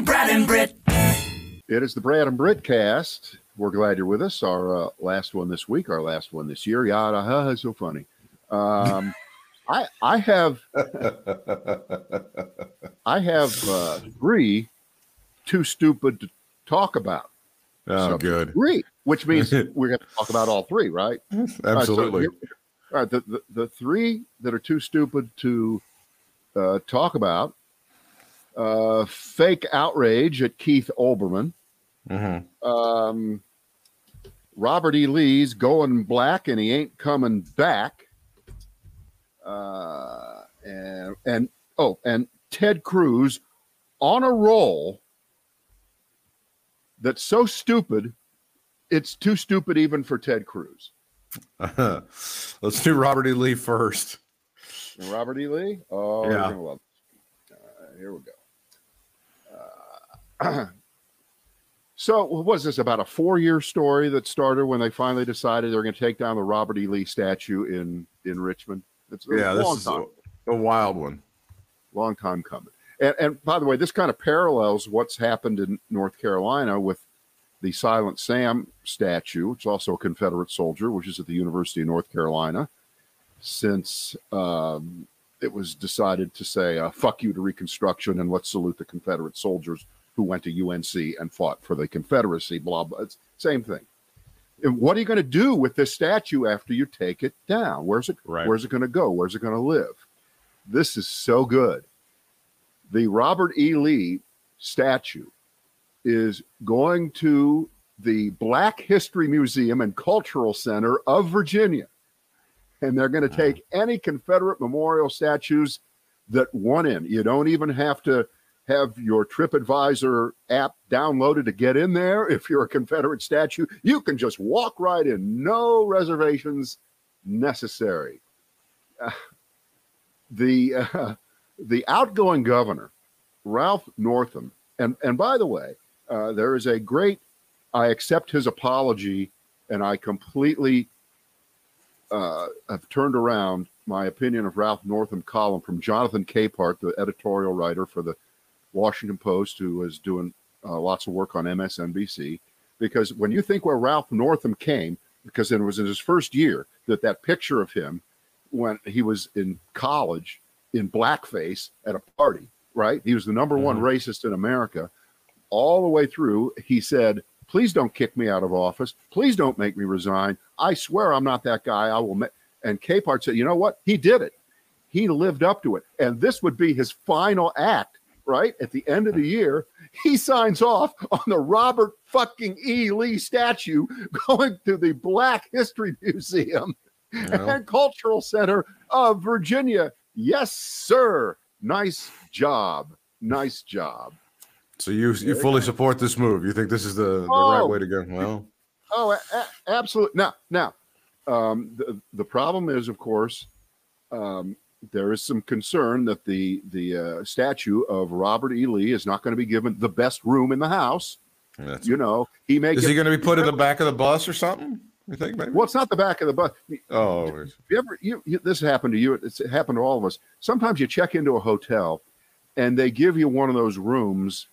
to Brad and Britt. It is the Brad and Britt cast. We're glad you're with us. Our uh, last one this week, our last one this year. Yada, ha, ha so funny. Um, I I have I have uh, three too stupid to talk about. Oh, So, good. Three, which means we're going to talk about all three, right? All right, so Absolutely. here- all right, the, the, the three that are too stupid to uh, talk about uh, fake outrage at Keith Olbermann, Mhm. um, Robert E. Lee's going black and he ain't coming back, uh, and, and oh, and Ted Cruz on a roll that's so stupid, it's too stupid even for Ted Cruz. Uh-huh. Let's do Robert E. Lee first. Robert E. Lee. Oh, Yeah. gonna love this. Uh, here we go. So, what was this about a four-year story that started when they finally decided they're going to take down the Robert E. Lee statue in in Richmond? It's a Yeah, this long is time, a, a wild one. long time coming. And, and by the way, this kind of parallels what's happened in North Carolina with the Silent Sam statue, which is also a Confederate soldier, which is at the University of North Carolina, since um, it was decided to say uh, "fuck you" to Reconstruction and let's salute the Confederate soldiers who went to UNC and fought for the Confederacy. Blah blah. It's same thing. What are you going to do with this statue after you take it down? Where's it? Right. Where's it going to go? Where's it going to live? This is so good. The Robert E. Lee statue is going to the Black History Museum and Cultural Center of Virginia. And they're going to take any Confederate memorial statues that want in. You don't even have to have your TripAdvisor app downloaded to get in there. If you're a Confederate statue, you can just walk right in, no reservations necessary. Uh, the uh, the outgoing governor, Ralph Northam, and and by the way, uh, there is a great. I accept his apology, and I completely uh, have turned around my opinion of Ralph Northam column from Jonathan Capehart, the editorial writer for the Washington Post, who was doing uh, lots of work on MSNBC. Because when you think where Ralph Northam came, because it was in his first year that that picture of him when he was in college in blackface at a party, right? He was the number one racist in America. All the way through, he said, Please don't kick me out of office. Please don't make me resign. I swear I'm not that guy. I will. Ma-. And Capehart said, You know what? He did it. He lived up to it. And this would be his final act, right? At the end of the year, he signs off on the Robert fucking E. Lee statue going to the Black History Museum and Cultural Center of Virginia. Yes, sir. Nice job. Nice job. So you you fully support this move? You think this is the, the right Oh. way to go? Well, Oh, a- absolutely. Now, now, um, the the problem is, of course, um, there is some concern that the the uh, statue of Robert E. Lee is not going to be given the best room in the house. that's, You know, he may. is he going to be put in the back of the bus or something? You think maybe? Well, it's not the back of the bus. Oh, you ever, you, you, this happened to you. It's it happened to all of us. Sometimes you check into a hotel, and they give you one of those rooms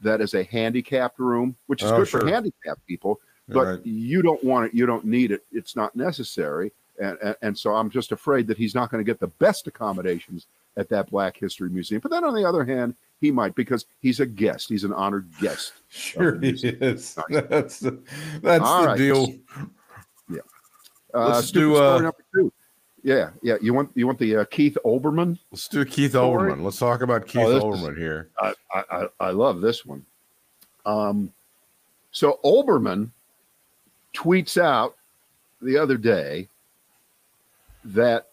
that is a handicapped room, which is Oh, good sure. for handicapped people. But Right. you don't want it. You don't need it. It's not necessary. And, and, so I'm just afraid that he's not going to get the best accommodations at that Black History Museum. But then on the other hand, he might because he's a guest. He's an honored guest. sure he is. That's the, that's All the right. deal. Uh, Let's stupid do, story uh, number two. Yeah, yeah. You want you want the uh, Keith Olbermann? Let's do Keith Story. Olbermann. Let's talk about Keith Oh, this is- Olbermann here. I, I, I- I love this one. Um, so Olbermann tweets out the other day that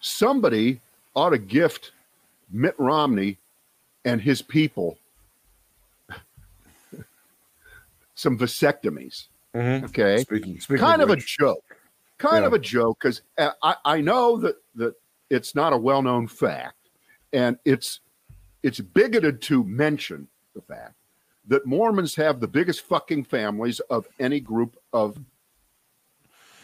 somebody ought to gift Mitt Romney and his people some vasectomies. Mhm. Okay Speaking, speaking kind of a joke kind Yeah. of a joke because I, I know that that it's not a well-known fact and it's it's bigoted to mention the fact that mormons have the biggest fucking families of any group of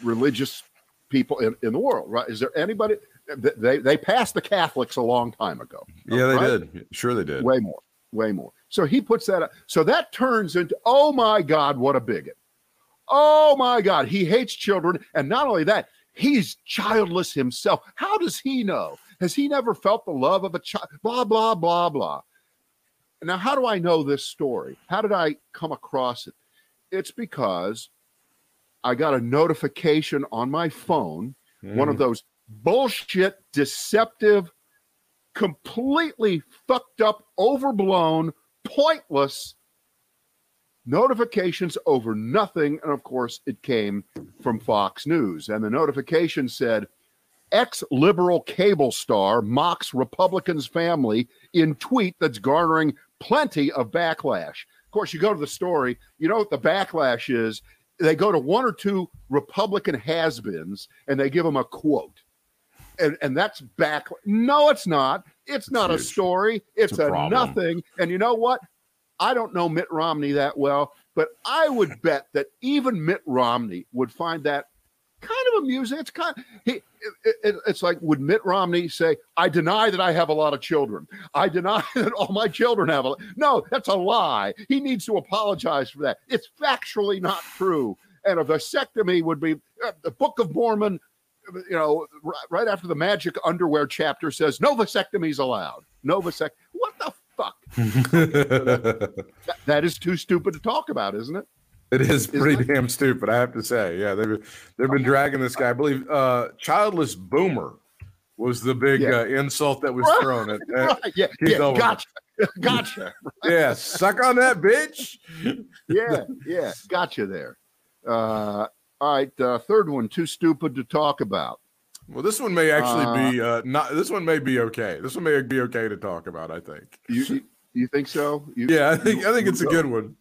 religious people in, in the world right is there anybody they they passed the catholics a long time ago yeah, they right? did. Sure, they did. way more way more. So he puts that up. So that turns into, oh my God, what a bigot. Oh my God, he hates children. And not only that, he's childless himself. How does he know? Has he never felt the love of a child? Blah, blah, blah, blah. Now, how do I know this story? How did I come across it? It's because I got a notification on my phone, mm. one of mm-hmm. those bullshit, deceptive, completely fucked up, overblown, pointless notifications over nothing. And of course, it came from Fox News. And the notification said, ex liberal cable star mocks Republicans' family in tweet that's garnering plenty of backlash. Of course, you go to the story, you know what the backlash is. They go to one or two Republican has beens and they give them a quote. And, and that's back. No, it's not. It's, it's not huge. a story. It's, it's a, a nothing. And you know what? I don't know Mitt Romney that well, but I would bet that even Mitt Romney would find that kind of amusing. It's kind of, he, it, it, it's like, would Mitt Romney say, I deny that I have a lot of children. I deny that all my children have a No, that's a lie. He needs to apologize for that. It's factually not true. And a vasectomy would be uh, the Book of Mormon, you know, r- right after the magic underwear chapter says no vasectomies allowed. No vasect. What the fuck? that, that is too stupid to talk about, isn't it? It is pretty damn stupid, I have to say. Yeah, they've they've been dragging this guy. I believe uh, childless boomer was the big yeah. uh, insult that was thrown at. right. Yeah, yeah. gotcha, gotcha. yeah, suck on that bitch. yeah, yeah, gotcha there. Uh, all right, uh, third one, too stupid to talk about. Well, this one may actually uh, be uh, not. This one may be okay. This one may be okay to talk about. I think. You you, you think so? You, yeah, I think I think it's a good one.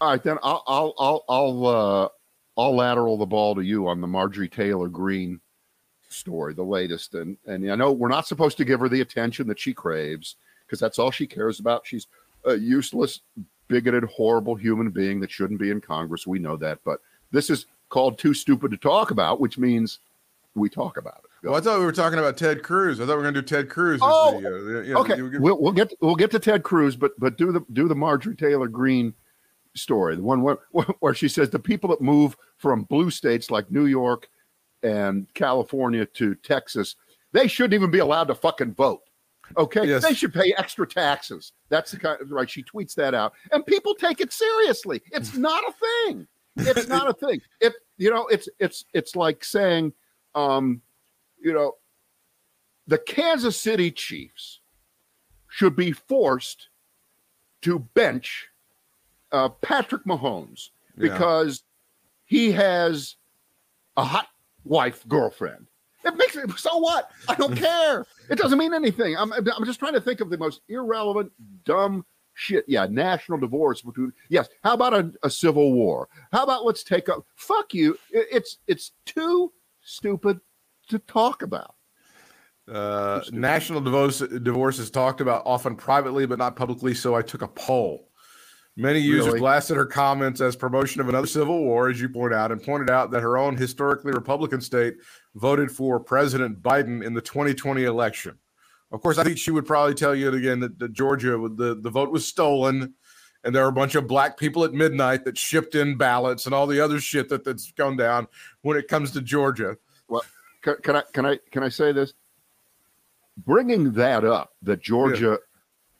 All right, then I'll I'll I'll I'll uh, I'll lateral the ball to you on the Marjorie Taylor Greene story, the latest, and and I know we're not supposed to give her the attention that she craves because that's all she cares about. She's a useless, bigoted, horrible human being that shouldn't be in Congress. We know that, but this is called too stupid to talk about, which means we talk about it. Well, I thought we were talking about Ted Cruz. I thought we were going to do Ted Cruz. Oh, the, uh, you know, okay. We'll, we'll get to, we'll get to Ted Cruz, but but do the do the Marjorie Taylor Greene story, the one where, where she says the people that move from blue states like New York and California to Texas, they shouldn't even be allowed to fucking vote. Okay, yes. they should pay extra taxes. That's the kind of right. She tweets that out, and people take it seriously. It's not a thing. It's not a thing. It you know, it's it's it's like saying um, you know, the Kansas City Chiefs should be forced to bench uh, Patrick Mahomes because yeah. he has a hot wife girlfriend. It makes it so what? I don't care. It doesn't mean anything. I'm I'm just trying to think of the most irrelevant, dumb shit. Yeah, national divorce between yes. How about a, a civil war? How about let's take a fuck you? It, it's it's too stupid to talk about. Uh, national divorce, divorce is talked about often privately, but not publicly. So I took a poll. Many users really? blasted her comments as promotion of another civil war, as you point out, and pointed out that her own historically Republican state voted for President Biden in the 2020 election. Of course, I think she would probably tell you again that, that Georgia, the, the vote was stolen, and there were a bunch of black people at midnight that shipped in ballots and all the other shit that, that's gone down when it comes to Georgia. Well, can, can I can I can I say this? Bringing that up, that Georgia yeah.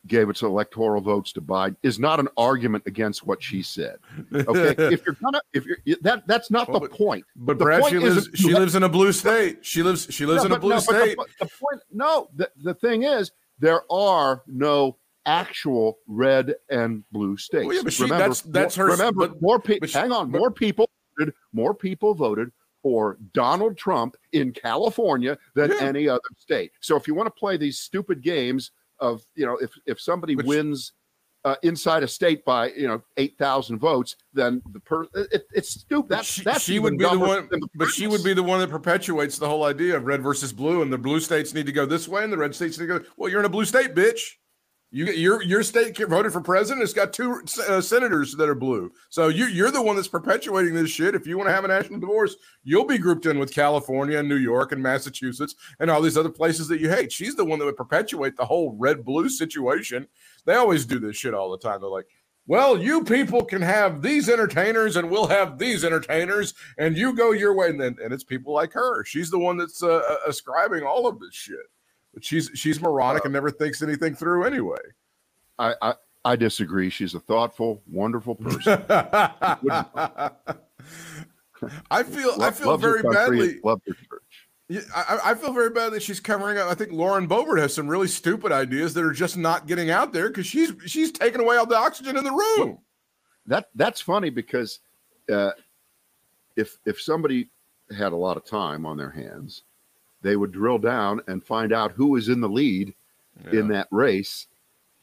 Gave its electoral votes to Biden, is not an argument against what she said. Okay, if you're gonna, if you're that, that's not well, the but, point. But the Brad, point she lives, she lives in a blue state. She lives, she lives in a blue no, state. The, the, point, no, the, the thing is, there are no actual red and blue states. Well, yeah, she, remember, that's that's her. Remember, but, more people. Hang on, but, more people voted. More people voted for Donald Trump in California than yeah. any other state. So if you want to play these stupid games of, you know, if if somebody Which, wins uh, inside a state by you know eight thousand votes, then the per it, it's stupid. That's she, that's she would be the one, the but she would be the one that perpetuates the whole idea of red versus blue, and the blue states need to go this way, and the red states need to go. Well, you're in a blue state, bitch. You your your state voted for president. It's got two uh, senators that are blue. So you you're the one that's perpetuating this shit. If you want to have a national divorce, you'll be grouped in with California and New York and Massachusetts and all these other places that you hate. She's the one that would perpetuate the whole red blue situation. They always do this shit all the time. They're like, well, you people can have these entertainers and we'll have these entertainers and you go your way. And then, and it's people like her. She's the one that's uh, uh ascribing all of this shit. But she's, she's moronic uh, and never thinks anything through anyway. I, I, I disagree. She's a thoughtful, wonderful person. I feel, I feel very badly. Love your church. Yeah, I, I, feel very bad that she's covering up. I think Lauren Boebert has some really stupid ideas that are just not getting out there because she's she's taking away all the oxygen in the room. That that's funny because uh, if if somebody had a lot of time on their hands, they would drill down and find out who is in the lead yeah. in that race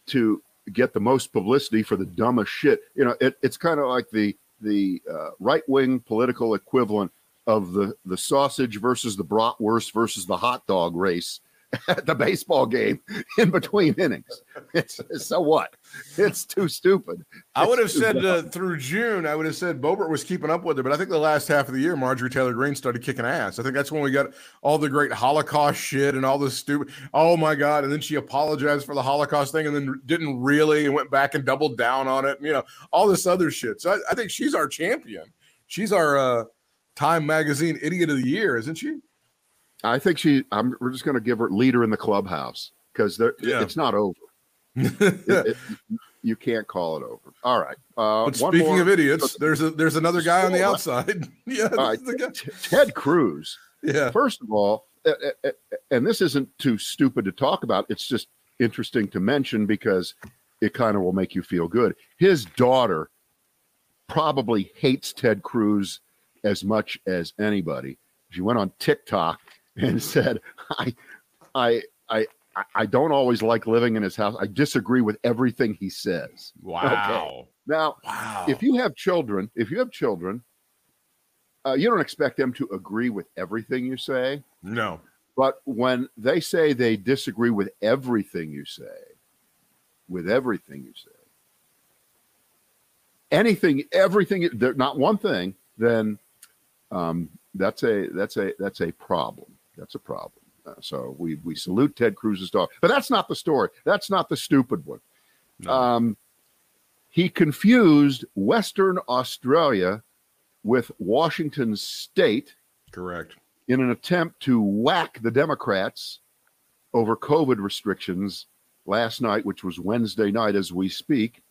to get the most publicity for the dumbest shit. You know, it, it's kind of like the the uh, right wing political equivalent of the the sausage versus the bratwurst versus the hot dog race at the baseball game in between innings. It's so what? It's too stupid. It's I would have said uh, through June, I would have said Boebert was keeping up with it, but I think the last half of the year, Marjorie Taylor Greene started kicking ass. I think that's when we got all the great Holocaust shit and all the stupid. Oh my god! And then she apologized for the Holocaust thing, and then didn't really, and went back and doubled down on it. And, you know, all this other shit. So I, I think she's our champion. She's our. uh Time Magazine Idiot of the Year, isn't she? I think she. I'm. We're just going to give her leader in the clubhouse because yeah. it's not over. it, it, you can't call it over. All right. Uh, but speaking more. of idiots, there's a there's another guy on the outside. yeah, right. Ted Cruz. Yeah. First of all, and this isn't too stupid to talk about. It's just interesting to mention because it kind of will make you feel good. His daughter probably hates Ted Cruz as much as anybody. She went on TikTok and said, I, I, I, I don't always like living in his house. I disagree with everything he says. Wow. Okay. Now, wow. if you have children, if you have children, uh, you don't expect them to agree with everything you say. No. But when they say they disagree with everything you say, with everything you say, anything, everything, not one thing, then um, that's a that's a that's a problem. That's a problem. Uh, so we we salute Ted Cruz's dog, but that's not the story. That's not the stupid one. No. Um, he confused Western Australia with Washington State. Correct. In an attempt to whack the Democrats over COVID restrictions last night, which was Wednesday night as we speak,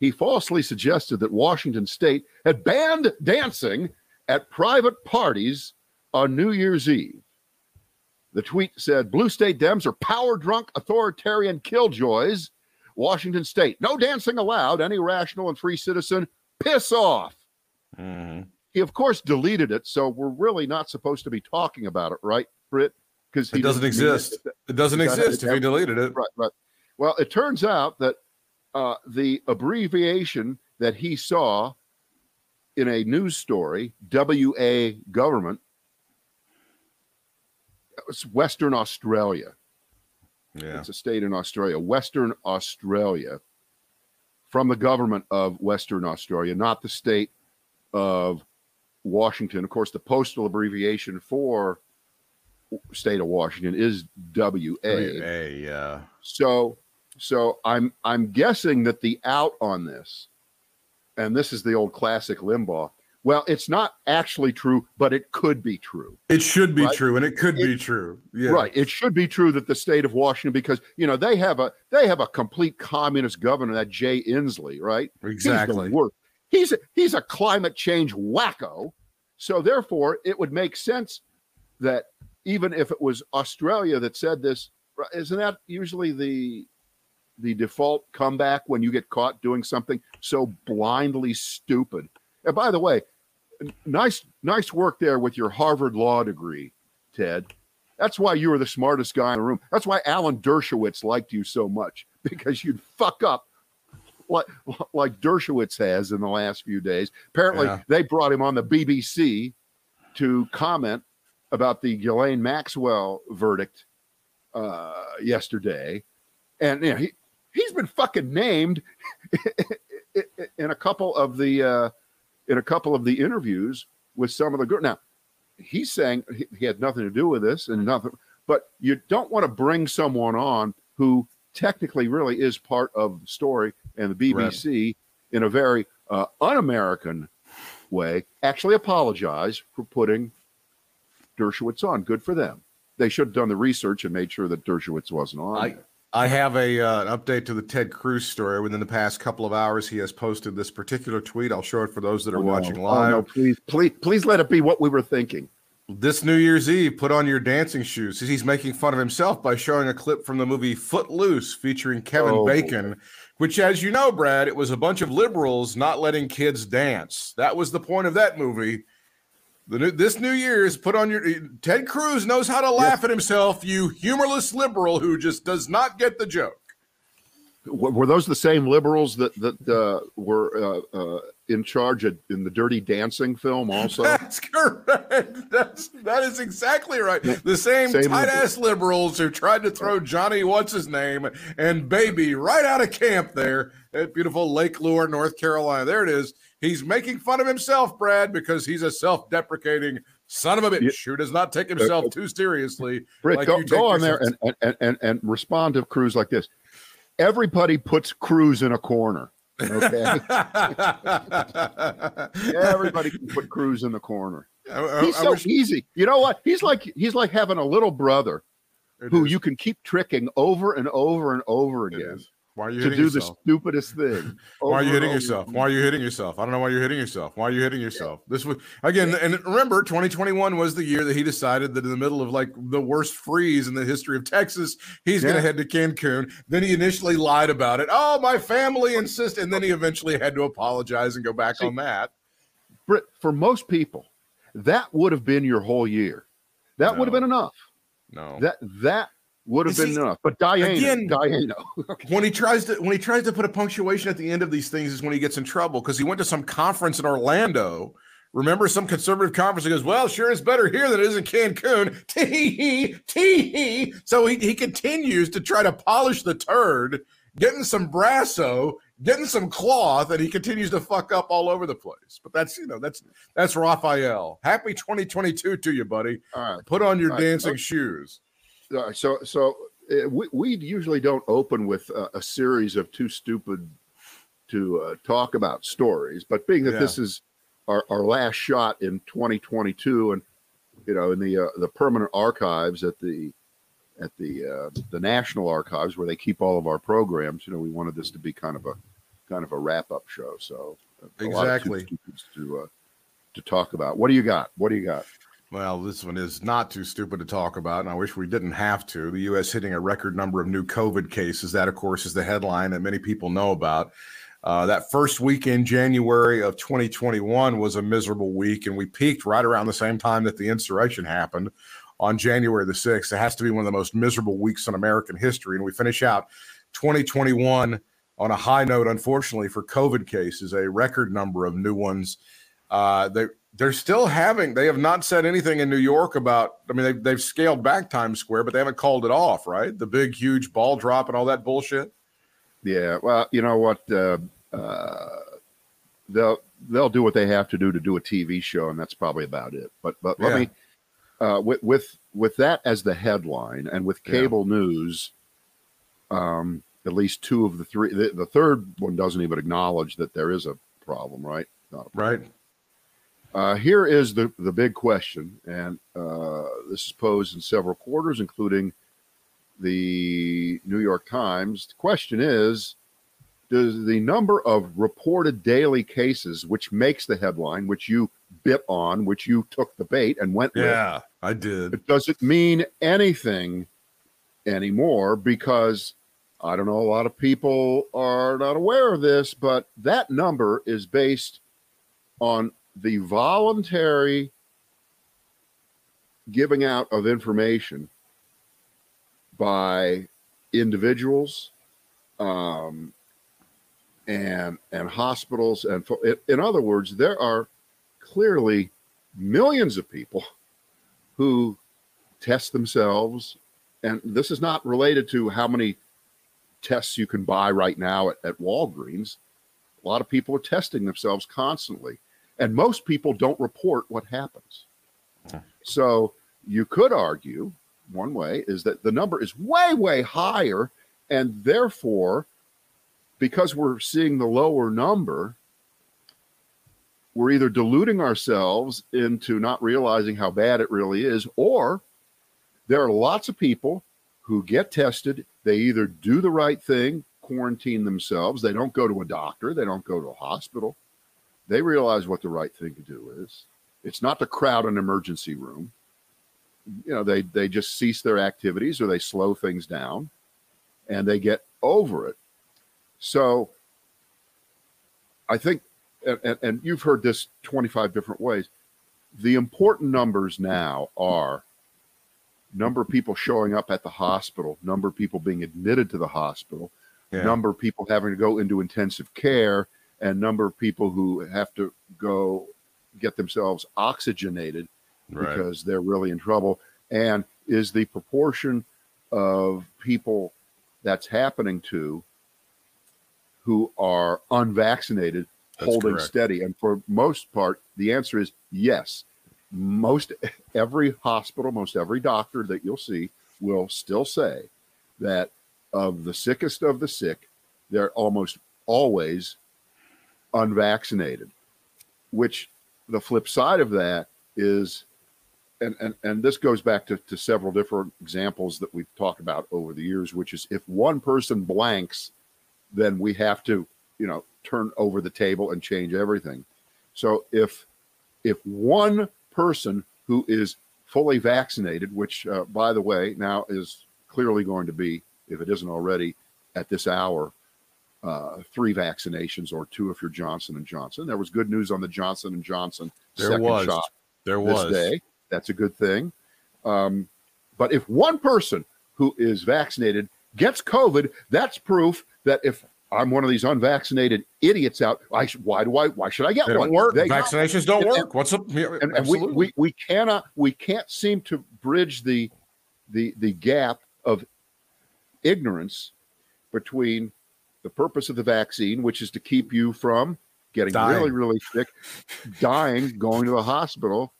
he falsely suggested that Washington State had banned dancing at private parties on New Year's Eve. The tweet said Blue State Dems are power drunk, authoritarian killjoys. Washington State, no dancing allowed. Any rational and free citizen, piss off. Mm-hmm. He, of course, deleted it. So we're really not supposed to be talking about it, right, Britt? Because it doesn't exist. It, it doesn't exist if he deleted it. Right, right. Well, it turns out that uh, the abbreviation that he saw in a news story, WA government, it's Western Australia. Yeah. It's a state in Australia, Western Australia, from the government of Western Australia, not the state of Washington. Of course, the postal abbreviation for state of Washington is WA. WA, yeah. So so I'm I'm guessing that the out on this and this is the old classic Limbaugh. Well, it's not actually true, but it could be true. It should be right? true, and it could it, be true. Yeah. Right. It should be true that the state of Washington, because you know they have a they have a complete communist governor, that Jay Inslee, right? Exactly. He's, he's a, he's a climate change wacko. So therefore, it would make sense that even if it was Australia that said this, isn't that usually the the default comeback when you get caught doing something so blindly stupid. And by the way, nice nice work there with your Harvard law degree, Ted. That's why you were the smartest guy in the room. That's why Alan Dershowitz liked you so much because you'd fuck up like like Dershowitz has in the last few days. Apparently, yeah. they brought him on the BBC to comment about the Ghislaine Maxwell verdict uh, yesterday, and you know, he he's been fucking named in a couple of the uh, in a couple of the interviews with some of the girls. Now, he's saying he had nothing to do with this and nothing, but you don't want to bring someone on who technically really is part of the story and the BBC right. in a very uh, un-American way. Actually, apologize for putting Dershowitz on. Good for them. They should have done the research and made sure that Dershowitz wasn't on. I, I have a uh, an update to the Ted Cruz story. Within the past couple of hours, he has posted this particular tweet. I'll show it for those that are oh, watching live. Oh, no, please, please, please let it be what we were thinking. This New Year's Eve, put on your dancing shoes. He's making fun of himself by showing a clip from the movie Footloose featuring Kevin oh. Bacon, which, as you know, Brad, it was a bunch of liberals not letting kids dance. That was the point of that movie. The new, this New Year's, put on your Ted Cruz knows how to laugh at himself. You humorless liberal who just does not get the joke. Were those the same liberals that that uh, were uh, uh, in charge of, in the Dirty Dancing film? Also, that's correct. That's that is exactly right. The same, same tight ass liberals who tried to throw Johnny what's his name and Baby right out of camp there at beautiful Lake Lure, North Carolina. There it is He's making fun of himself, Brad, because he's a self-deprecating son of a bitch who does not take himself uh, uh, too seriously. Britt, like go, go on there and, and, and, and respond to Cruz like this. Everybody puts Cruz in a corner. Okay. Everybody can put Cruz in the corner. I, I, he's so wish... easy. You know what? He's like he's like having a little brother it who is. you can keep tricking over and over and over again. Why are you to do yourself? the stupidest thing? why are you hitting yourself? Why are you hitting yourself? I don't know why you're hitting yourself. Why are you hitting yourself? This was again, and remember, 2021 was the year that he decided that in the middle of like the worst freeze in the history of Texas, he's yeah. going to head to Cancun. Then he initially lied about it. Oh, my family insisted, and then he eventually had to apologize and go back See, on that. Britt, for most people, that would have been your whole year. That no. would have been enough. No, that that would have been see, enough. But Diana, again, Diana. when he tries to when he tries to put a punctuation at the end of these things is when he gets in trouble because he went to some conference in Orlando. Remember some conservative conference? He goes, "Well, sure, it's better here than it is in Cancun." Tee tee. So he he continues to try to polish the turd, getting some brasso, getting some cloth, and he continues to fuck up all over the place. But that's you know that's that's Rafael. Happy 2022 to you, buddy. All right. Put on your dancing right. shoes. Uh, so so uh, we, we usually don't open with a, a series of too stupid to uh, talk about stories, but being that yeah. this is our, our last shot in 2022, and you know, in the uh, the permanent archives at the at the uh, the National Archives where they keep all of our programs, you know, we wanted this to be kind of a kind of a wrap up show. So exactly to uh, to talk about. What do you got? What do you got? Well, this one is not too stupid to talk about, and I wish we didn't have to. The U.S. hitting a record number of new COVID cases. That, of course, is the headline that many people know about. Uh, that first week in January of 2021 was a miserable week, and we peaked right around the same time that the insurrection happened on January the 6th. It has to be one of the most miserable weeks in American history, and we finish out 2021 on a high note, unfortunately, for COVID cases, a record number of new ones. Uh, they they're still having they have not said anything in new york about i mean they've, they've scaled back times square but they haven't called it off right the big huge ball drop and all that bullshit yeah well you know what uh, uh, they'll they'll do what they have to do to do a tv show and that's probably about it but but let yeah. me uh, with with with that as the headline and with cable yeah. news um at least two of the three the, the, third one doesn't even acknowledge that there is a problem right problem. right uh, here is the, the big question, and uh, this is posed in several quarters, including the New York Times. The question is Does the number of reported daily cases, which makes the headline, which you bit on, which you took the bait and went yeah, with, yeah, I did. Does it mean anything anymore? Because I don't know, a lot of people are not aware of this, but that number is based on the voluntary giving out of information by individuals um, and and hospitals and in other words there are clearly millions of people who test themselves and this is not related to how many tests you can buy right now at, at Walgreens. A lot of people are testing themselves constantly, and most people don't report what happens. So you could argue one way is that the number is way, way higher, and therefore, because we're seeing the lower number, we're either deluding ourselves into not realizing how bad it really is, or there are lots of people who get tested. They either do the right thing, quarantine themselves, they don't go to a doctor, they don't go to a hospital. They realize what the right thing to do is. It's not to crowd an emergency room. You know, they they just cease their activities or they slow things down and they get over it. So I think and, and you've heard this 25 different ways. The important numbers now are number of people showing up at the hospital, number of people being admitted to the hospital, yeah. number of people having to go into intensive care, and number of people who have to go get themselves oxygenated right. because they're really in trouble. And is the proportion of people that's happening to who are unvaccinated that's holding correct. steady? And for most part, the answer is yes. Most every hospital, most every doctor that you'll see will still say that of the sickest of the sick, they're almost always unvaccinated, which the flip side of that is, and, and, and this goes back to, to several different examples that we've talked about over the years, which is if one person blanks, then we have to, you know, turn over the table and change everything. So if if one person who is fully vaccinated, which uh, by the way now is clearly going to be, if it isn't already, at this hour, uh, three vaccinations or two if you're Johnson and Johnson. There was good news on the Johnson and Johnson there second was. shot. There was this day. That's a good thing. Um, but if one person who is vaccinated gets COVID, that's proof that if I'm one of these unvaccinated idiots out. I why do I? Why should I get they one? Don't work. They Vaccinations don't, don't work. And, What's up? And, and we, we we cannot we can't seem to bridge the the the gap of ignorance between the purpose of the vaccine, which is to keep you from getting dying. really really sick, dying, going to the hospital.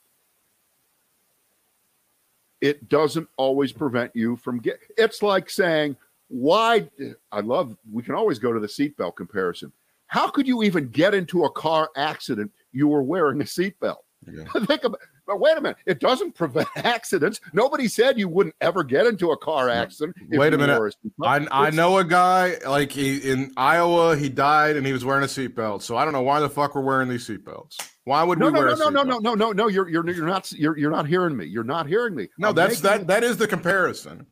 It doesn't always prevent you from get. It's like saying why I love we can always go to the seatbelt comparison. How could you even get into a car accident you were wearing a seatbelt? Yeah. Think about but wait a minute, it doesn't prevent accidents. Nobody said you wouldn't ever get into a car accident. Wait a minute. I, I know a guy like he in Iowa, he died and he was wearing a seatbelt. So I don't know why the fuck we're wearing these seatbelts. Why would no, we no, wear no, no, no, no, no, no, no, no. you're you're you're not you're you're not hearing me. You're not hearing me. No, I'm that's that that is the comparison.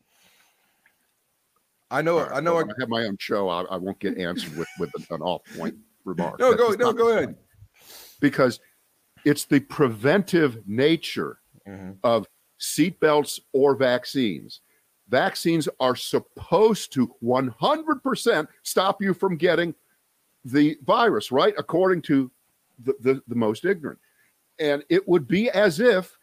I know. Right, I know. Well, I, I have my own show. I, I won't get answered with with an, off point remark. No, go. No, go ahead. Because it's the preventive nature mm-hmm. of seatbelts or vaccines. Vaccines are supposed to 100% stop you from getting the virus, right? According to the, the, the most ignorant. And it would be as if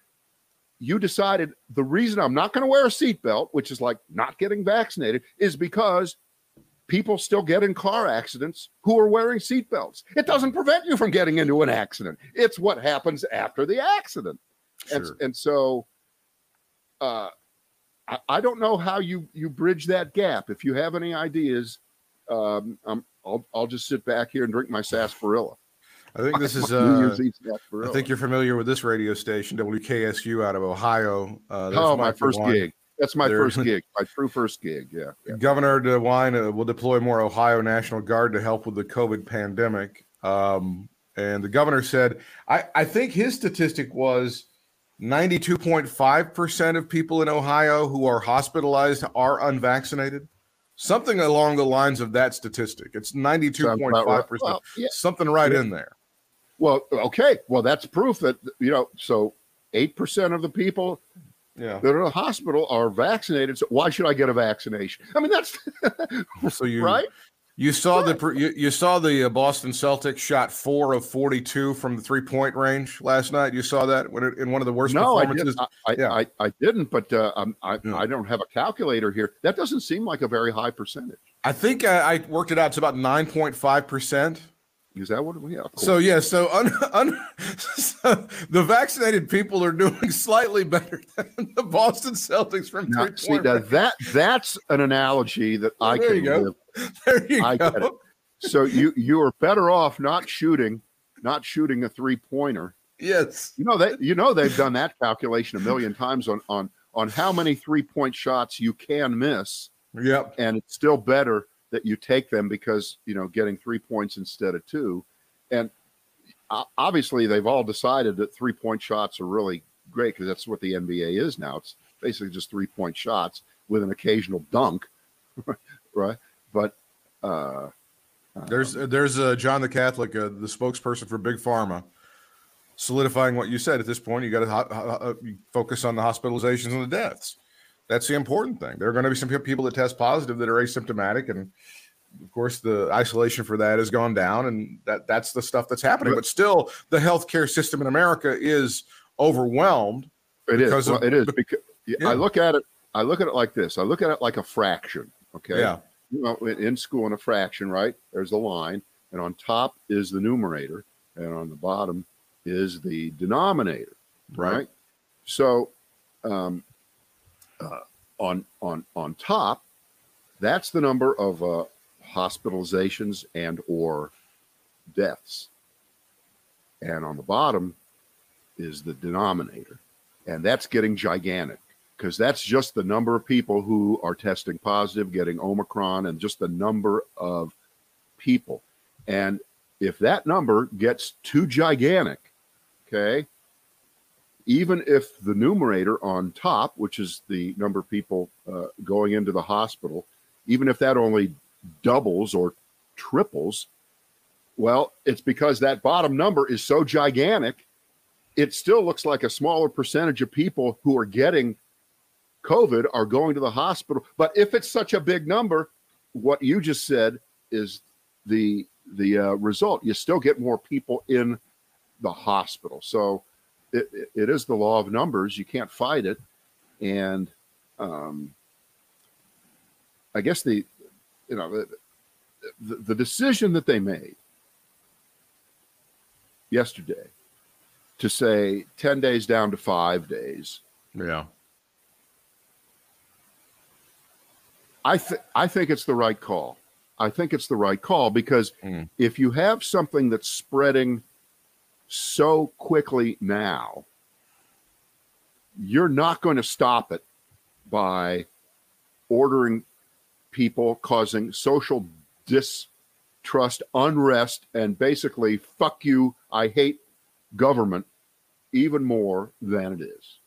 you decided the reason I'm not going to wear a seatbelt, which is like not getting vaccinated, is because people still get in car accidents who are wearing seatbelts. It doesn't prevent you from getting into an accident. It's what happens after the accident. Sure. And, and so uh, I, I, don't know how you you bridge that gap. If you have any ideas, um, i will I'll just sit back here and drink my sarsaparilla. I think this is. Uh, I think you're familiar with this radio station, WKSU, out of Ohio. Uh, oh, my first DeWine. gig. That's my They're, first gig. My true first gig. Yeah. yeah. Governor DeWine uh, will deploy more Ohio National Guard to help with the COVID pandemic. Um, and the governor said, I, I think his statistic was 92.5% of people in Ohio who are hospitalized are unvaccinated. Something along the lines of that statistic. It's 92.5%. Right. Well, yeah. Something right yeah. in there. Well, okay. Well, that's proof that, you know, so 8% of the people yeah. that are in the hospital are vaccinated. So why should I get a vaccination? I mean, that's so you, right. You saw right. the you, you saw the uh, Boston Celtics shot four of forty two from the three point range last night. You saw that when it, in one of the worst no, performances. I, didn't. I, I, yeah. I, I didn't, but uh, I, yeah. I don't have a calculator here. That doesn't seem like a very high percentage. I think I, I worked it out. It's about nine point five percent. Is that what? we Cool. So yeah. So, un, un, so, the vaccinated people are doing slightly better than the Boston Celtics from now, see, now that that's an analogy that well, I there can you go. live. There you I go. So you you are better off not shooting, not shooting a three pointer. Yes. You know that you know they've done that calculation a million times on on on how many three point shots you can miss. Yep. And it's still better that you take them because you know getting three points instead of two, and obviously they've all decided that three point shots are really great because that's what the NBA is now. It's basically just three point shots with an occasional dunk, right? But uh, there's um, there's uh, John the Catholic, uh, the spokesperson for Big Pharma, solidifying what you said. At this point, you got to ho- ho- focus on the hospitalizations and the deaths. That's the important thing. There are going to be some people that test positive that are asymptomatic, and of course, the isolation for that has gone down, and that that's the stuff that's happening. But still, the healthcare system in America is overwhelmed. It is. Well, it is because yeah. I look at it. I look at it like this. I look at it like a fraction. Okay. Yeah. You know, in school, in a fraction, right? There's a line, and on top is the numerator, and on the bottom is the denominator, right? right? So, um, uh, on on on top, that's the number of uh, hospitalizations and or deaths, and on the bottom is the denominator, and that's getting gigantic because that's just the number of people who are testing positive, getting Omicron, and just the number of people. And if that number gets too gigantic, okay, even if the numerator on top, which is the number of people uh, going into the hospital, even if that only doubles or triples, well, it's because that bottom number is so gigantic, it still looks like a smaller percentage of people who are getting COVID are going to the hospital. But if it's such a big number, what you just said is the the uh, result. You still get more people in the hospital. So it, it is the law of numbers. You can't fight it. And um, I guess the, you know, the, the, the decision that they made yesterday to say 10 days down to five days. Yeah. I, th- I think it's the right call. I think it's the right call because mm. if you have something that's spreading so quickly now, you're not going to stop it by ordering people, causing social distrust, unrest, and basically, fuck you, I hate government even more than it is.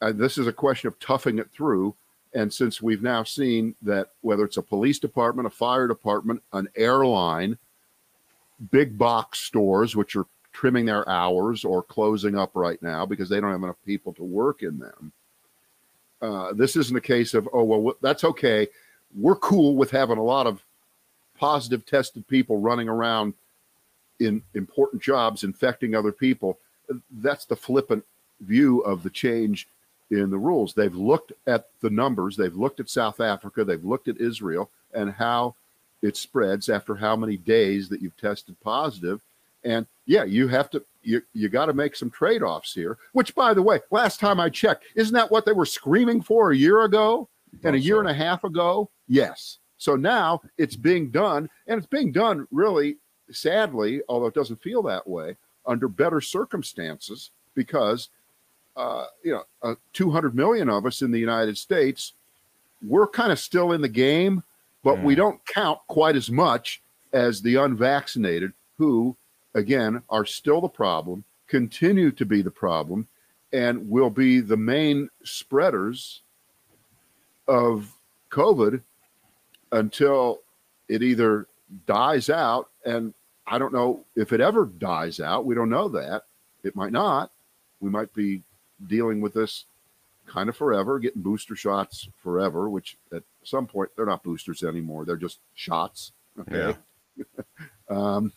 And this is a question of toughing it through. And since we've now seen that whether it's a police department, a fire department, an airline, big box stores, which are trimming their hours or closing up right now because they don't have enough people to work in them. Uh, this isn't a case of, oh, well, that's okay. We're cool with having a lot of positive tested people running around in important jobs infecting other people. That's the flippant view of the change in the rules. They've looked at the numbers, they've looked at South Africa, they've looked at Israel and how it spreads after how many days that you've tested positive. And yeah, you have to you you got to make some trade-offs here. Which by the way, last time I checked, isn't that what they were screaming for a year ago and a year and a half ago? Yes. So now it's being done and it's being done really sadly, although it doesn't feel that way, under better circumstances because uh, you know, uh, 200 million of us in the United States, we're kind of still in the game, but mm. we don't count quite as much as the unvaccinated who again, are still the problem, continue to be the problem, and will be the main spreaders of COVID until it either dies out. And I don't know if it ever dies out. We don't know that. It might not. We might be dealing with this kind of forever, getting booster shots forever, which at some point they're not boosters anymore. They're just shots. Okay. Yeah. um,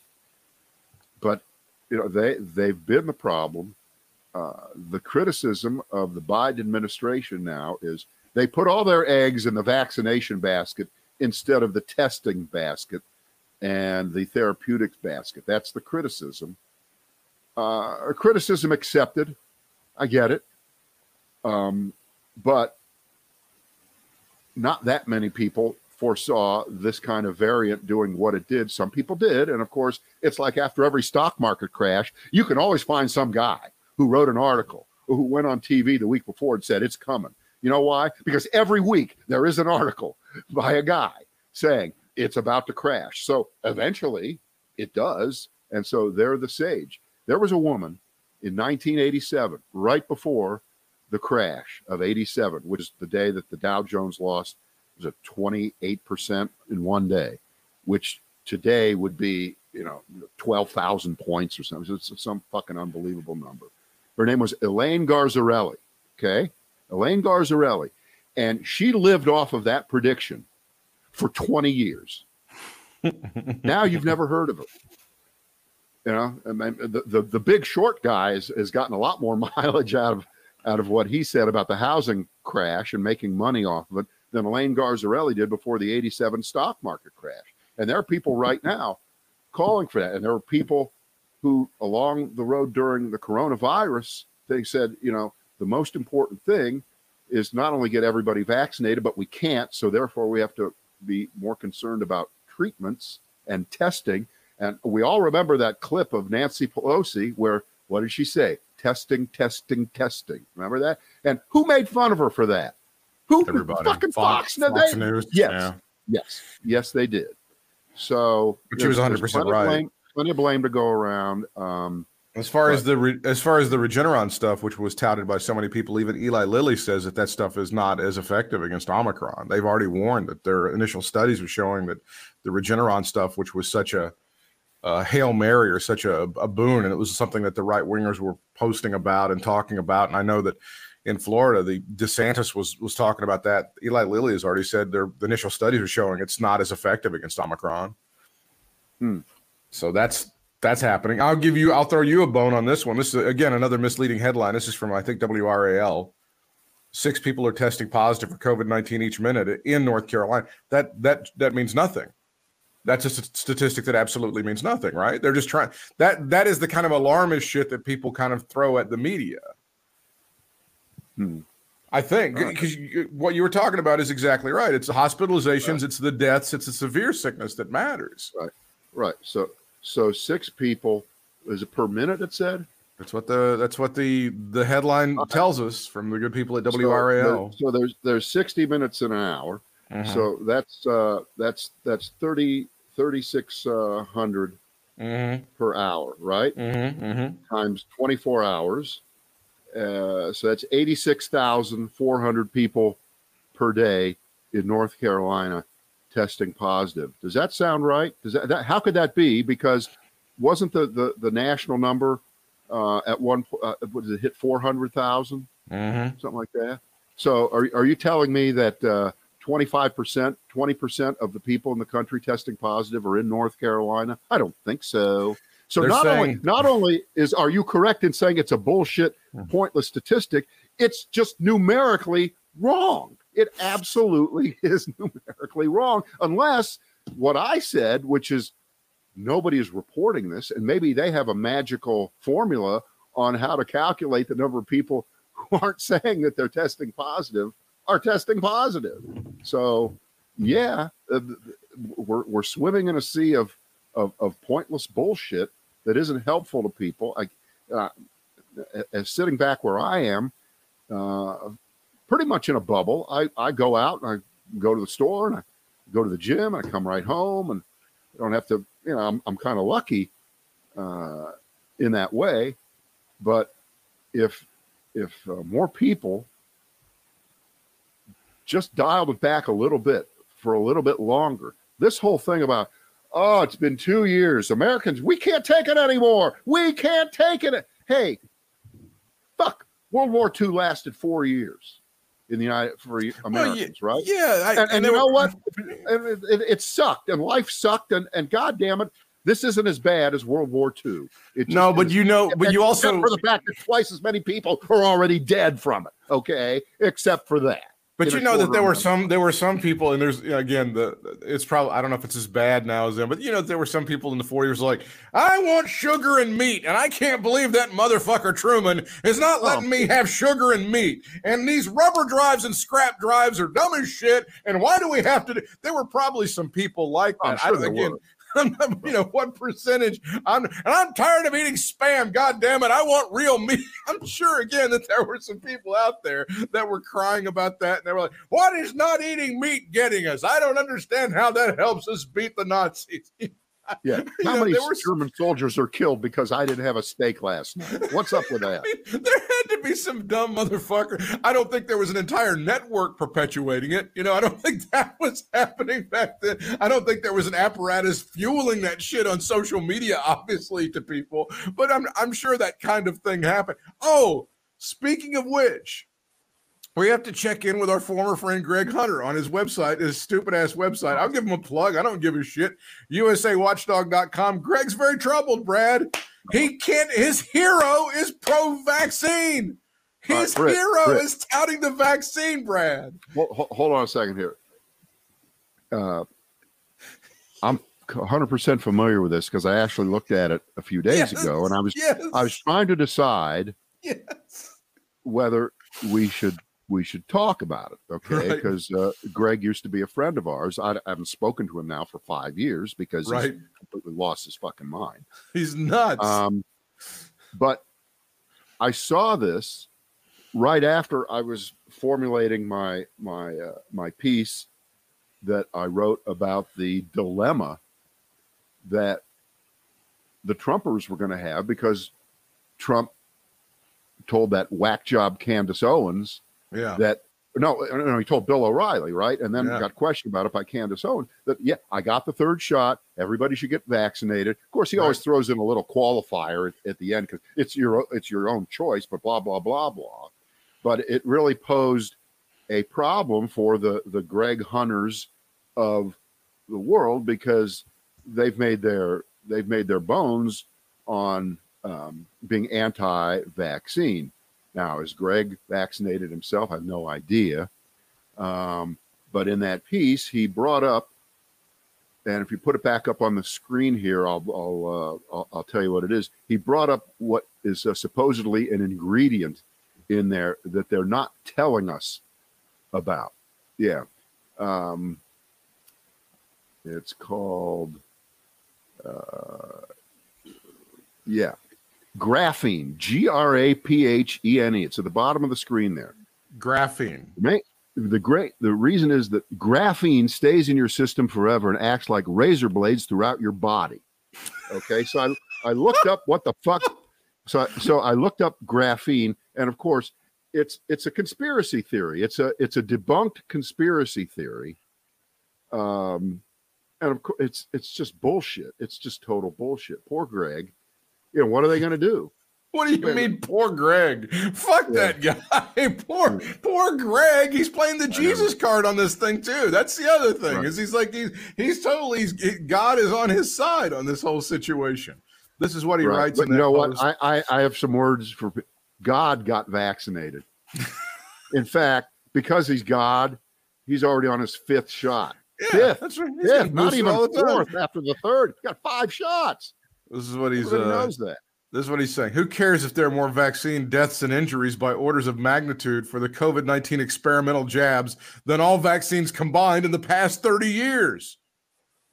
but you know they they've been the problem. Uh, the criticism of the Biden administration now is they put all their eggs in the vaccination basket instead of the testing basket and the therapeutics basket. That's the criticism. Uh, criticism accepted. I get it. Um, but not that many people foresaw this kind of variant doing what it did. Some people did. And of course, it's like after every stock market crash, you can always find some guy who wrote an article or who went on TV the week before and said, it's coming. You know why? Because every week there is an article by a guy saying it's about to crash. So eventually it does. And so they're the sage. There was a woman in 1987, right before the crash of 87, which is the day that the Dow Jones lost was it 28% in one day, which today would be, you know, 12,000 points or something. It's some fucking unbelievable number. Her name was Elaine Garzarelli. Okay. Elaine Garzarelli. And she lived off of that prediction for 20 years. now you've never heard of her. You know, I mean, the, the, the big short guy has, has gotten a lot more mileage out of out of what he said about the housing crash and making money off of it than Elaine Garzarelli did before the 87 stock market crash. And there are people right now calling for that. And there are people who, along the road during the coronavirus, they said, you know, the most important thing is not only get everybody vaccinated, but we can't. So therefore, we have to be more concerned about treatments and testing. And we all remember that clip of Nancy Pelosi where what did she say? Testing, testing, testing. Remember that? And who made fun of her for that? Who? Everybody. Fucking Fox. Fox, Fox they, News. Yes. Yeah. Yes. Yes, they did. So, but she was 100 percent right. Blame, plenty of blame to go around. Um, as far but, as the re, as far as the Regeneron stuff, which was touted by so many people, even Eli Lilly says that that stuff is not as effective against Omicron. They've already warned that their initial studies were showing that the Regeneron stuff, which was such a, a hail mary or such a, a boon, and it was something that the right wingers were posting about and talking about. And I know that in Florida, the DeSantis was was talking about that. Eli Lilly has already said their the initial studies are showing it's not as effective against Omicron. Hmm. So that's that's happening. I'll give you. I'll throw you a bone on this one. This is again another misleading headline. This is from I think WRAL. Six people are testing positive for COVID nineteen each minute in North Carolina. That that that means nothing. That's a statistic that absolutely means nothing, right? They're just trying that that is the kind of alarmist shit that people kind of throw at the media. Hmm. I think because what you were talking about is exactly right. It's the hospitalizations, right. it's the deaths, it's the severe sickness that matters. Right, right. So, so six people is it per minute? It said. That's what the that's what the the headline uh, tells us from the good people at WRAL. So, so there's there's 60 minutes in an hour. Uh-huh. So that's uh that's that's 30 3600 uh, mm-hmm. per hour, right? Mm-hmm, mm-hmm. Times 24 hours uh, so that's 86,400 people per day in North Carolina testing positive. Does that sound right? Does that, that how could that be? Because wasn't the the, the national number uh, at one uh, did it hit 400,000? Mm-hmm. Something like that. So are, are you telling me that uh, 25%, 20% of the people in the country testing positive are in North Carolina? I don't think so. So They're not saying, only not only is are you correct in saying it's a bullshit, hmm. pointless statistic, it's just numerically wrong. It absolutely is numerically wrong, unless what I said, which is nobody is reporting this, and maybe they have a magical formula on how to calculate the number of people who aren't saying that they're testing positive are testing positive. So, yeah, uh, we're, we're swimming in a sea of, of, of pointless bullshit that isn't helpful to people. I, uh, as sitting back where I am, uh, pretty much in a bubble. I, I go out and I go to the store and I go to the gym and I come right home and I don't have to, you know, I'm, I'm kind of lucky uh, in that way. But if, if uh, more people just dialed it back a little bit for a little bit longer, this whole thing about Oh, it's been two years. Americans, we can't take it anymore. We can't take it. Hey, fuck. World War II lasted four years in the United for Americans, well, yeah, right? Yeah, I, and, and you know what? It, it, it, sucked, and life sucked, and and God damn it, this isn't as bad as World War II. no, but you know, but you also for the fact that twice as many people are already dead from it. Okay, except for that. But you know that there were some there were some people, and there's again the it's probably I don't know if it's as bad now as then, but you know there were some people in the 40s like I want sugar and meat, and I can't believe that motherfucker Truman is not letting oh. me have sugar and meat. And these rubber drives and scrap drives are dumb as shit. And why do we have to? Do? There were probably some people like that. Sure I, again, were. you know what percentage? I'm and i'm tired of eating spam god damn it i want real meat. I'm sure again that there were some people out there that were crying about that and they were like what is not eating meat getting us? I don't understand how that helps us beat the nazis Yeah. How know, many German soldiers are killed because I didn't have a steak last night? What's up with that? I mean, there had to be some dumb motherfucker. I don't think there was an entire network perpetuating it. You know, I don't think that was happening back then. I don't think there was an apparatus fueling that shit on social media, obviously, to people. But I'm I'm sure that kind of thing happened. Oh, speaking of which, we have to check in with our former friend Greg Hunter on his website, his stupid ass website. I'll give him a plug. I don't give a shit. USAWatchdog.com. Greg's very troubled, Brad. He can't, his hero is pro vaccine. His right, hero is touting the vaccine, Brad. Hold, hold on a second here. Uh, I'm 100% familiar with this because I actually looked at it a few days yes, ago and I was yes. I was trying to decide yes. whether we should we should talk about it, okay? Because right. uh, Greg used to be a friend of ours. I, I, haven't spoken to him now for five years because right. he's completely lost his fucking mind. He's nuts. Um, but I saw this right after I was formulating my my uh, my piece that I wrote about the dilemma that the Trumpers were going to have because Trump told that whack job Candace Owens yeah. That no, no, he told Bill O'Reilly, right? And then yeah. got questioned about it by Candace Owens that yeah, I got the third shot. Everybody should get vaccinated. Of course, he right. always throws in a little qualifier at, at the end because it's your it's your own choice, but blah blah blah blah. But it really posed a problem for the the Greg Hunters of the world because they've made their they've made their bones on um, being anti-vaccine. Now, is Greg vaccinated himself? I have no idea. Um, but in that piece, he brought up, and if you put it back up on the screen here, I'll I'll, uh, I'll, I'll, tell you what it is. He brought up what is uh, supposedly an ingredient in there that they're not telling us about. Yeah, um, it's called. Uh, yeah, graphene, G R A P H E N E. It's at the bottom of the screen there. Graphene. The great the reason is that graphene stays in your system forever and acts like razor blades throughout your body. Okay, so I I looked up what the fuck. So so I looked up graphene, and of course, it's it's a conspiracy theory. It's a it's a debunked conspiracy theory. Um, and of course, it's it's just bullshit. It's just total bullshit. Poor Greg you know, what are they going to do? What do you mean, poor Greg? Fuck yeah. that guy. poor, hmm. poor Greg. He's playing the Jesus card on this thing too. That's the other thing. Right. Is he's like he's he's totally he's, God is on his side on this whole situation. This is what he right. writes. But you know post. what? I, I I have some words for God. Got vaccinated. In fact, because he's God, he's already on his fifth shot. Yeah, fifth. That's right. He's fifth, not even fourth after the third. He got five shots. This is what he's. Uh, knows that. This is what he's saying. Who cares if there are more vaccine deaths and injuries by orders of magnitude for the COVID 19 experimental jabs than all vaccines combined in the past 30 years?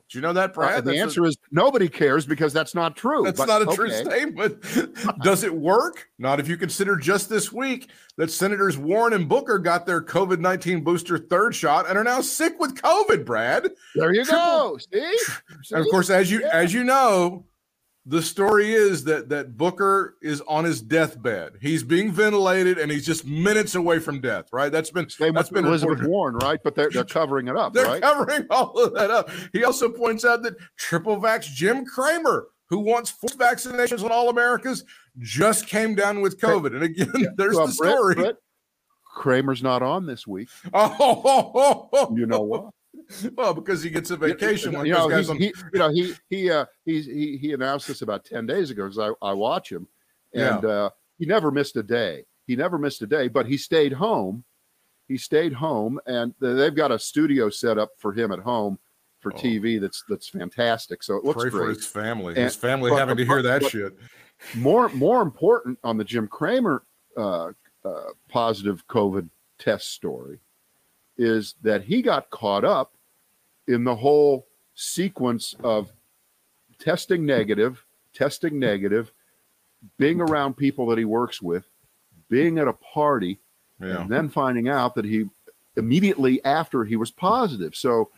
Do you know that, Brad? Uh, the that's answer a, is nobody cares because that's not true. That's but, not a okay. true statement. Does it work? Not if you consider just this week that Senators Warren and Booker got their COVID 19 booster third shot and are now sick with COVID, Brad. There you Triple, go. See? And of course, as you yeah. as you know, the story is that that Booker is on his deathbed. He's being ventilated and he's just minutes away from death. Right? That's been Same that's been Elizabeth reported. Warren, right? But they're they're covering it up. they're right? covering all of that up. He also points out that triple vax Jim Cramer, who wants forced vaccinations on all Americans, just came down with COVID. And again, yeah. there's well, the story. Brett, Brett, Cramer's not on this week. Oh, you know what? well, because he gets a vacation. You, you know, on... he, you know, he he uh, he he he announced this about ten days ago because I, I watch him, and yeah. uh, he never missed a day. He never missed a day, but he stayed home, he stayed home, and they've got a studio set up for him at home for oh. TV. That's that's fantastic. So it looks Pray great. for his family. And, his family but, having to hear that shit. More more important on the Jim Cramer uh, uh, positive COVID test story is that he got caught up in the whole sequence of testing negative, testing negative, being around people that he works with, being at a party, yeah. and then finding out that he immediately after he was positive. So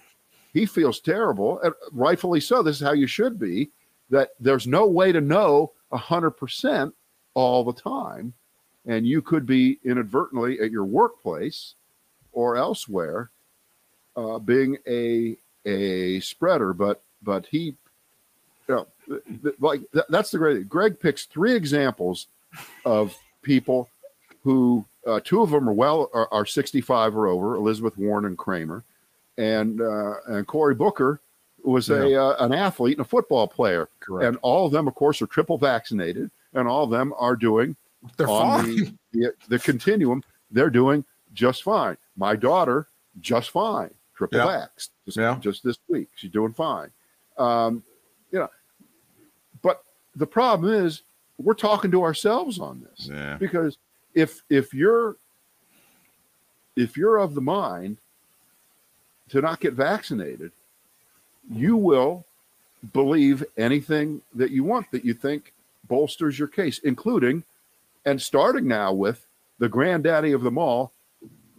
he feels terrible, and rightfully so. This is how you should be. That there's no way to know hundred percent all the time, and you could be inadvertently at your workplace or elsewhere uh, being a a spreader. But but he, you know, like that's the great. Greg picks three examples of people who uh, two of them are well are, are 65 or over, Elizabeth Warren and Cramer, and uh, and Cory Booker was a yeah. uh, an athlete and a football player, Correct. and all of them, of course, are triple vaccinated, and all of them are doing they're on the, the, the continuum. They're doing just fine. My daughter, just fine, triple yeah. just, yeah. just this week, she's doing fine. Um, you know, but the problem is we're talking to ourselves on this yeah. because if if you're if you're of the mind to not get vaccinated, you will believe anything that you want that you think bolsters your case, including and starting now with the granddaddy of them all,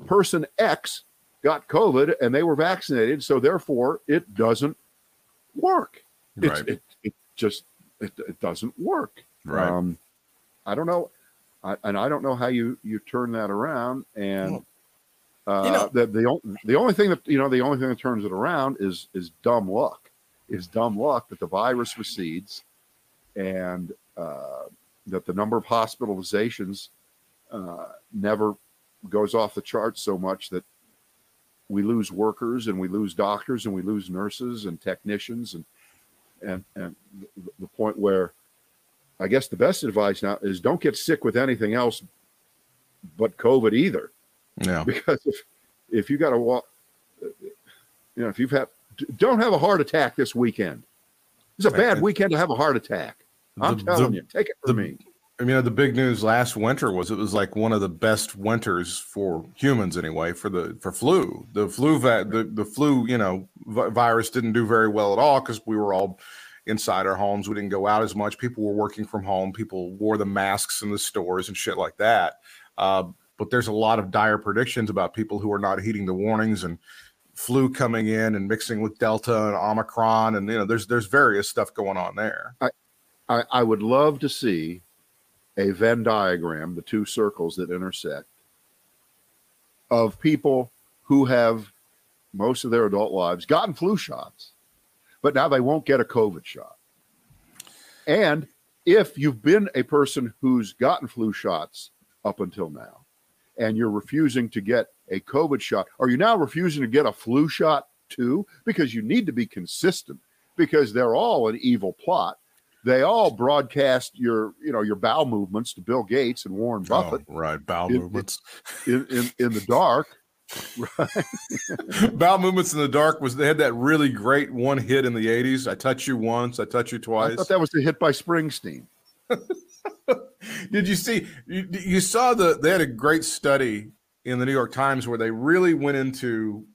person X got COVID and they were vaccinated, so therefore it doesn't work. Right. It, it just it, it doesn't work. Right. Um, I don't know, I, and I don't know how you you turn that around. And uh, you know, the the the only thing that you know the only thing that turns it around is is dumb luck. Is dumb luck that the virus recedes, and uh, that the number of hospitalizations uh, never goes off the charts so much that we lose workers and we lose doctors and we lose nurses and technicians and and and the point where I guess the best advice now is don't get sick with anything else but COVID either. Yeah. Because if if you got to walk, you know, if you've had, don't have a heart attack this weekend. It's a bad weekend to have a heart attack. I'm the, telling the, you, take it from the, me. I mean, the big news last winter was it was like one of the best winters for humans anyway for the for flu. The flu va- the the flu, you know, virus didn't do very well at all because we were all inside our homes. We didn't go out as much. People were working from home. People wore the masks in the stores and shit like that. Uh, but there's a lot of dire predictions about people who are not heeding the warnings and flu coming in and mixing with Delta and Omicron, and you know, there's there's various stuff going on there. I, I, I would love to see a Venn diagram, the two circles that intersect, of people who have most of their adult lives gotten flu shots, but now they won't get a COVID shot. And if you've been a person who's gotten flu shots up until now, and you're refusing to get a COVID shot, are you now refusing to get a flu shot too? Because you need to be consistent because they're all an evil plot they all broadcast your you know your bowel movements to Bill Gates and Warren oh, Buffett. Oh, right, bowel in, movements in, in in the dark. Right. bowel movements in the dark was they had that really great one hit in the '80s. I touch you once, I touch you twice. I thought that was the hit by Springsteen. Did you see? You, you saw the they had a great study in the New York Times where they really went into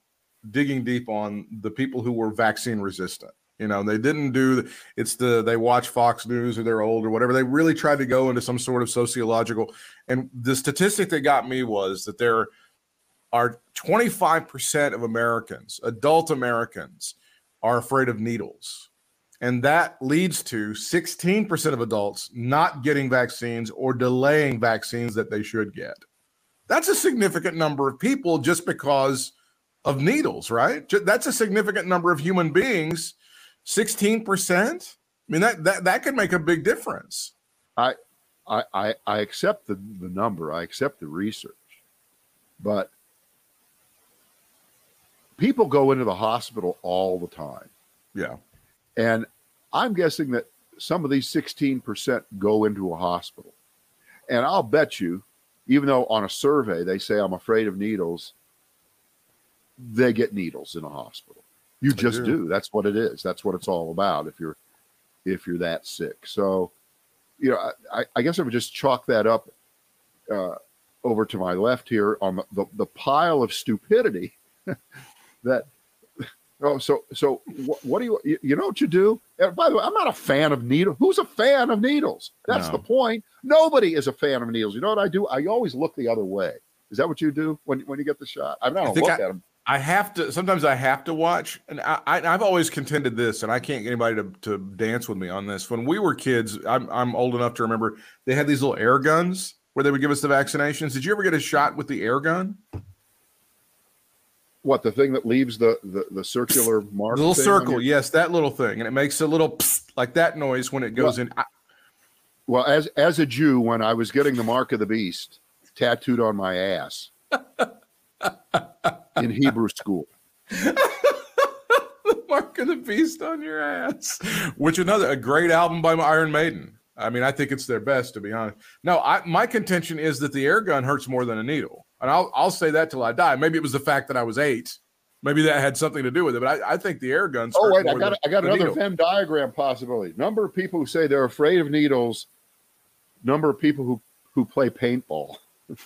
digging deep on the people who were vaccine resistant you know, they didn't do it's the they watch Fox News or they're old or whatever. They really tried to go into some sort of sociological. And the statistic that got me was that there are 25% of Americans, adult Americans, are afraid of needles. And that leads to 16% of adults not getting vaccines or delaying vaccines that they should get. That's a significant number of people just because of needles, right? That's a significant number of human beings 16%? I mean, that, that, that could make a big difference. I, I, I accept the, the number, I accept the research, but people go into the hospital all the time. Yeah. And I'm guessing that some of these 16% go into a hospital. And I'll bet you, even though on a survey they say I'm afraid of needles, they get needles in a hospital. You just do. do. That's what it is. That's what it's all about. If you're if you're that sick, so you know, I, I guess I would just chalk that up uh, over to my left here on the, the, the pile of stupidity that oh so so what, what do you, you, you know what you do and by the way i'm not a fan of needles who's a fan of needles that's no. the point nobody is a fan of needles you know what i do i always look the other way is that what you do when, when you get the shot i don't look I, at them I have to. Sometimes I have to watch, and I, I, have always contended this, and I can't get anybody to, to dance with me on this. When we were kids, I'm I'm old enough to remember they had these little air guns where they would give us the vaccinations. Did you ever get a shot with the air gun? What the thing that leaves the the, the circular mark? The little circle, yes, that little thing, and it makes a little like that noise when it goes well, in. I, well, as as a Jew, when I was getting the mark of the beast tattooed on my ass. in Hebrew school. the Mark of the Beast on your ass, which another a great album by Iron Maiden. I mean, I think it's their best to be honest. No, I, my contention is that the air gun hurts more than a needle, and I'll I'll say that till I die. Maybe it was the fact that I was eight. Maybe that had something to do with it, but I, I think the air guns. Oh wait, I got I got another. Venn diagram possibility. Number of people who say they're afraid of needles. Number of people who who play paintball.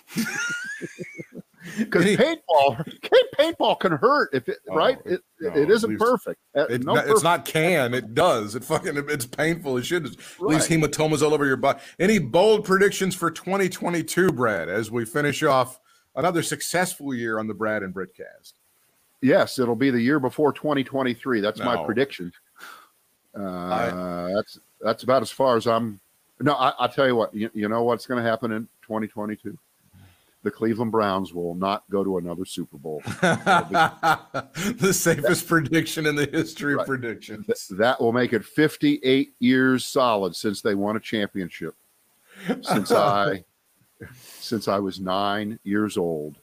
because paintball paintball can hurt if it oh, right? it, no, it isn't perfect. It, no it's not can it does. It fucking it's painful it should right. leaves hematomas all over your body. Any bold predictions for 2022 brad as we finish off another successful year on the brad and Britcast yes it'll be the year before 2023 that's no. my prediction. Uh, I, that's that's about as far as i'm no I, will tell you what you, you know what's going to happen in 2022 the Cleveland Browns will not go to another Super Bowl. the safest that, prediction in the history right. of predictions. That will make it 58 years solid since they won a championship. Since I since I was 9 years old.